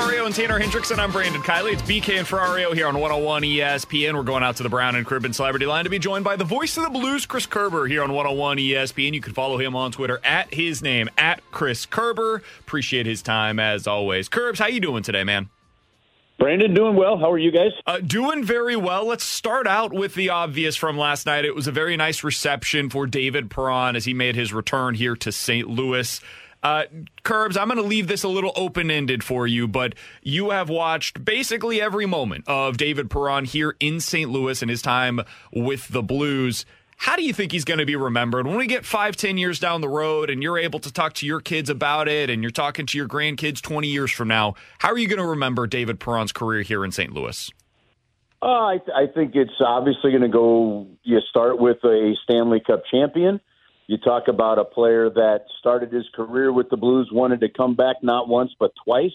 Ferrario and Tanner Hendrickson, I'm Brandon Kiley. It's BK and Ferrario here on 101 ESPN. We're going out to the Brown and Crouppen Celebrity Line to be joined by the voice of the Blues, Chris Kerber, here on 101 ESPN. You can follow him on Twitter at his name, at Chris Kerber. Appreciate his time as always. Kerbs, how you doing today, man? Brandon, doing well. How are you guys? Uh, doing very well. Let's start out with the obvious from last night. It was a very nice reception for David Perron as he made his return here to St. Louis. Uh, Kerbs, I'm going to leave this a little open ended for you, but you have watched basically every moment of David Perron here in St. Louis and his time with the Blues. How do you think he's going to be remembered when we get five, ten years down the road and you're able to talk to your kids about it and you're talking to your grandkids 20 years from now? How are you going to remember David Perron's career here in St. Louis? Uh, I, th- I think it's obviously going to go. You start with a Stanley Cup champion. You talk about a player that started his career with the Blues, wanted to come back not once but twice.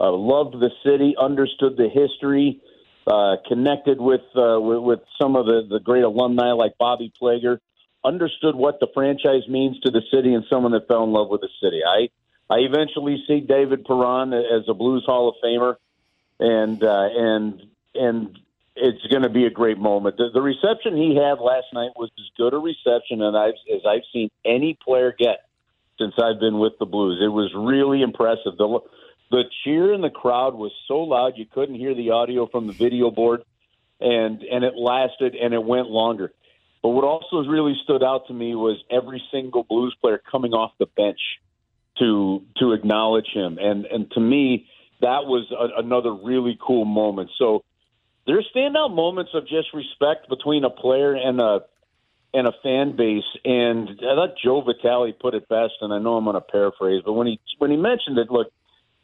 Uh, loved the city, understood the history, uh, connected with, uh, with with some of the the great alumni like Bobby Plager. Understood what the franchise means to the city, and someone that fell in love with the city. I I eventually see David Perron as a Blues Hall of Famer, and uh, and and it's going to be a great moment. The, the reception he had last night was as good a reception as I've, as I've seen any player get since I've been with the Blues. It was really impressive. The the cheer in the crowd was so loud you couldn't hear the audio from the video board, and and it lasted and it went longer. But what also really stood out to me was every single Blues player coming off the bench to to acknowledge him, and and to me that was a, another really cool moment. So there's standout moments of just respect between a player and a and a fan base. And I thought Joe Vitale put it best, and I know I'm going to paraphrase, but when he when he mentioned it, look,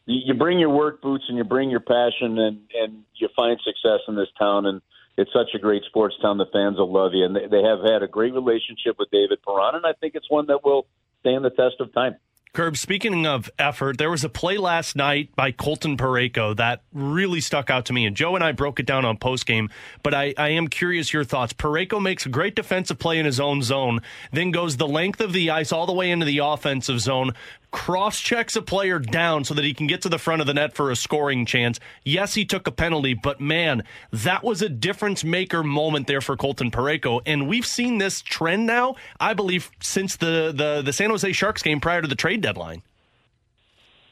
you bring your work boots and you bring your passion, and and you find success in this town, and it's such a great sports town. The fans will love you, and they, they have had a great relationship with David Perron, and I think it's one that will stand the test of time. Kerb, speaking of effort, there was a play last night by Colton Parayko that really stuck out to me. And Joe and I broke it down on postgame, but I, I am curious your thoughts. Parayko makes a great defensive play in his own zone, then goes the length of the ice all the way into the offensive zone, cross checks a player down so that he can get to the front of the net for a scoring chance. Yes, he took a penalty, but man, that was a difference maker moment there for Colton Parayko. And we've seen this trend now, I believe, since the, the, the San Jose Sharks game prior to the trade deadline.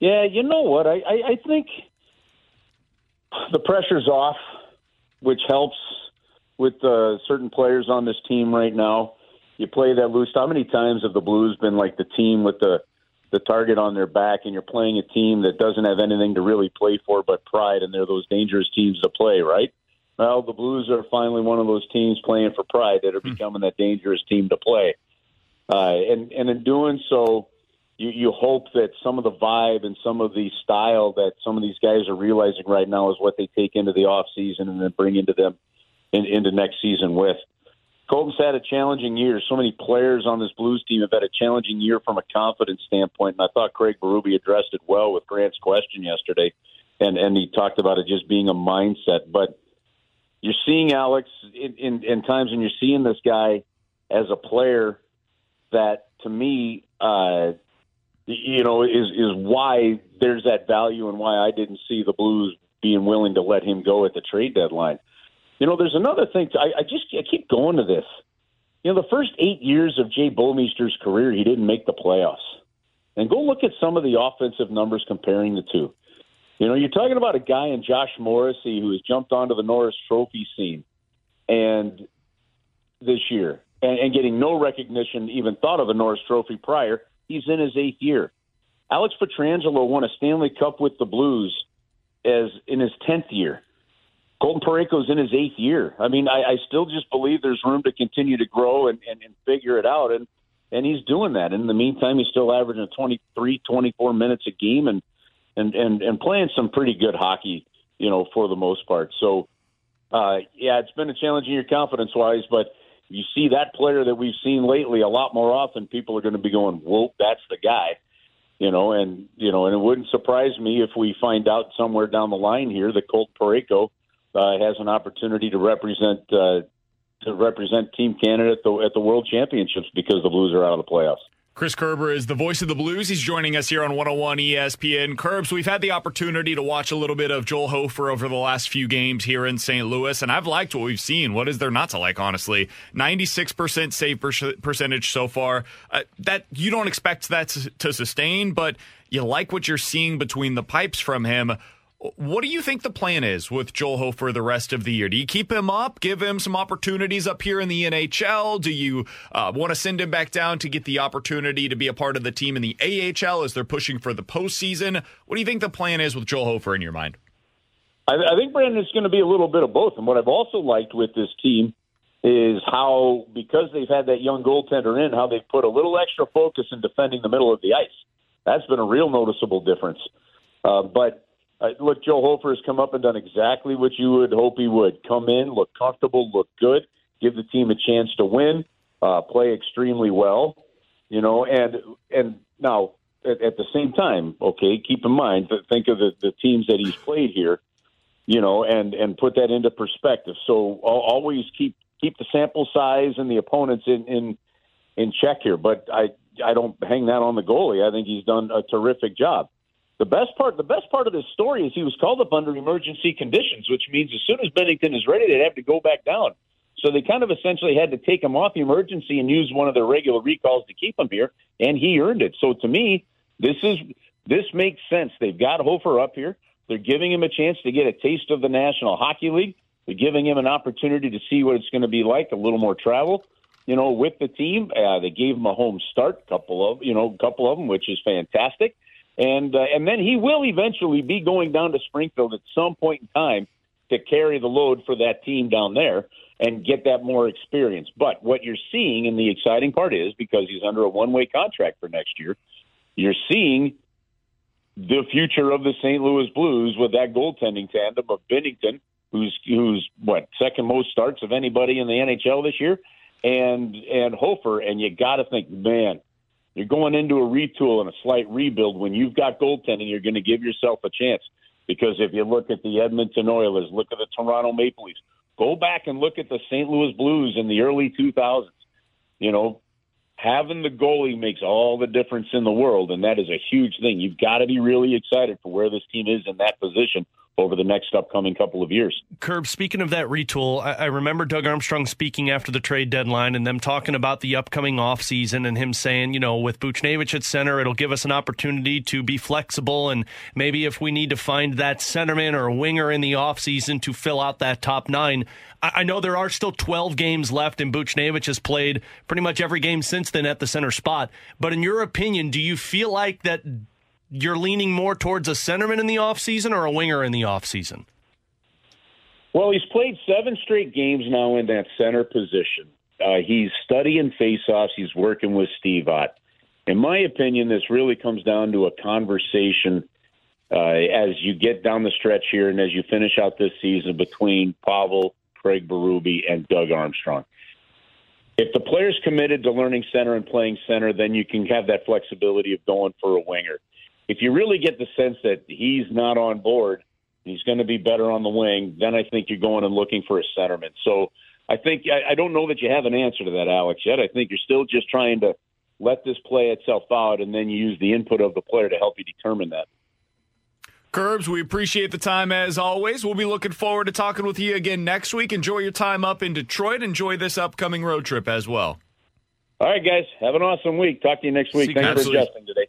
Yeah, you know what? I, I, I think the pressure's off, which helps with uh, certain players on this team right now. You play that loose. How many times have the Blues been like the team with the the target on their back, and you're playing a team that doesn't have anything to really play for but pride, and they're those dangerous teams to play, right? Well, the Blues are finally one of those teams playing for pride that are becoming that dangerous team to play, uh, and and in doing so, you, you hope that some of the vibe and some of the style that some of these guys are realizing right now is what they take into the off season and then bring into them in, into next season with. Colton's had a challenging year. So many players on this Blues team have had a challenging year from a confidence standpoint, and I thought Craig Berube addressed it well with Grant's question yesterday, and and he talked about it just being a mindset. But you're seeing Alex in, in, in times when you're seeing this guy as a player that, to me, uh, you know, is is why there's that value and why I didn't see the Blues being willing to let him go at the trade deadline. You know, there's another thing. I, I just I keep going to this. You know, the first eight years of Jay Bouwmeester's career, he didn't make the playoffs. And go look at some of the offensive numbers comparing the two. You know, you're talking about a guy in Josh Morrissey who has jumped onto the Norris Trophy scene, and this year, and, and getting no recognition, even thought of a Norris Trophy prior. He's in his eighth year. Alex Pietrangelo won a Stanley Cup with the Blues as in his tenth year. Colton Parayko's in his eighth year. I mean, I, I still just believe there's room to continue to grow and, and, and figure it out, and and he's doing that. In the meantime, he's still averaging 23, 24 minutes a game, and and and and playing some pretty good hockey, you know, for the most part. So, uh, yeah, it's been a challenging year confidence wise, but you see that player that we've seen lately a lot more often. People are going to be going, "Whoa, that's the guy." you know, and you know, and it wouldn't surprise me if we find out somewhere down the line here that Colt Parayko uh, has an opportunity to represent uh, to represent Team Canada at the at the World Championships because the Blues are out of the playoffs. Chris Kerber is the voice of the Blues. He's joining us here on 101 ESPN. Kerbs, we've had the opportunity to watch a little bit of Joel Hofer over the last few games here in St. Louis, and I've liked what we've seen. What is there not to like, honestly? 96% save per- percentage so far. Uh, that You don't expect that to sustain, but you like what you're seeing between the pipes from him. What do you think the plan is with Joel Hofer the rest of the year? Do you keep him up, give him some opportunities up here in the NHL? Do you uh, want to send him back down to get the opportunity to be a part of the team in the AHL as they're pushing for the postseason? What do you think the plan is with Joel Hofer in your mind? I, I think Brandon is going to be a little bit of both. And what I've also liked with this team is how, because they've had that young goaltender in, how they've put a little extra focus in defending the middle of the ice. That's been a real noticeable difference. Uh, but uh, look, Joe Hofer has come up and done exactly what you would hope he would. Come in, look comfortable, look good, give the team a chance to win, uh, play extremely well, you know, and and now at, at the same time, okay, keep in mind think of the, the teams that he's played here, you know, and and put that into perspective. So always keep keep the sample size and the opponents in in in check here, but I I don't hang that on the goalie. I think he's done a terrific job. The best part, the best part of this story is he was called up under emergency conditions, which means as soon as Binnington is ready, they'd have to go back down. So they kind of essentially had to take him off the emergency and use one of their regular recalls to keep him here, and he earned it. So to me, this is this makes sense. They've got Hofer up here. They're giving him a chance to get a taste of the National Hockey League. They're giving him an opportunity to see what it's going to be like, a little more travel, you know, with the team. Uh, they gave him a home start, couple of you know, a couple of them, which is fantastic and uh, and then he will eventually be going down to Springfield at some point in time to carry the load for that team down there and get that more experience. But what you're seeing, and the exciting part is because he's under a one-way contract for next year, you're seeing the future of the St. Louis Blues with that goaltending tandem of Binnington, who's who's what second most starts of anybody in the NHL this year, and and Hofer, and you got to think, man, you're going into a retool and a slight rebuild. When you've got goaltending, you're going to give yourself a chance. Because if you look at the Edmonton Oilers, look at the Toronto Maple Leafs, go back and look at the St. Louis Blues in the early 2000s. You know, having the goalie makes all the difference in the world, and that is a huge thing. You've got to be really excited for where this team is in that position over the next upcoming couple of years. Kerb, speaking of that retool, I, I, remember Doug Armstrong speaking after the trade deadline and them talking about the upcoming offseason and him saying, you know, with Buchnevich at center, it'll give us an opportunity to be flexible and maybe if we need to find that centerman or a winger in the offseason to fill out that top nine. I, know there are still 12 games left and Buchnevich has played pretty much every game since then at the center spot. But in your opinion, do you feel like that you're leaning more towards a centerman in the offseason or a winger in the offseason? Well, he's played seven straight games now in that center position. Uh, he's studying faceoffs. He's working with Steve Ott. In my opinion, this really comes down to a conversation uh, as you get down the stretch here and as you finish out this season between Pavel, Craig Berube, and Doug Armstrong. If the player's committed to learning center and playing center, then you can have that flexibility of going for a winger if you really get the sense that he's not on board, he's going to be better on the wing, then I think you're going and looking for a centerman. So I think I, I don't know that you have an answer to that, Alex, yet. I think you're still just trying to let this play itself out, and then use the input of the player to help you determine that. Kerbs, we appreciate the time as always. We'll be looking forward to talking with you again next week. Enjoy your time up in Detroit. Enjoy this upcoming road trip as well. All right, guys. Have an awesome week. Talk to you next week. Thanks for adjusting today.